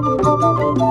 ありがとうご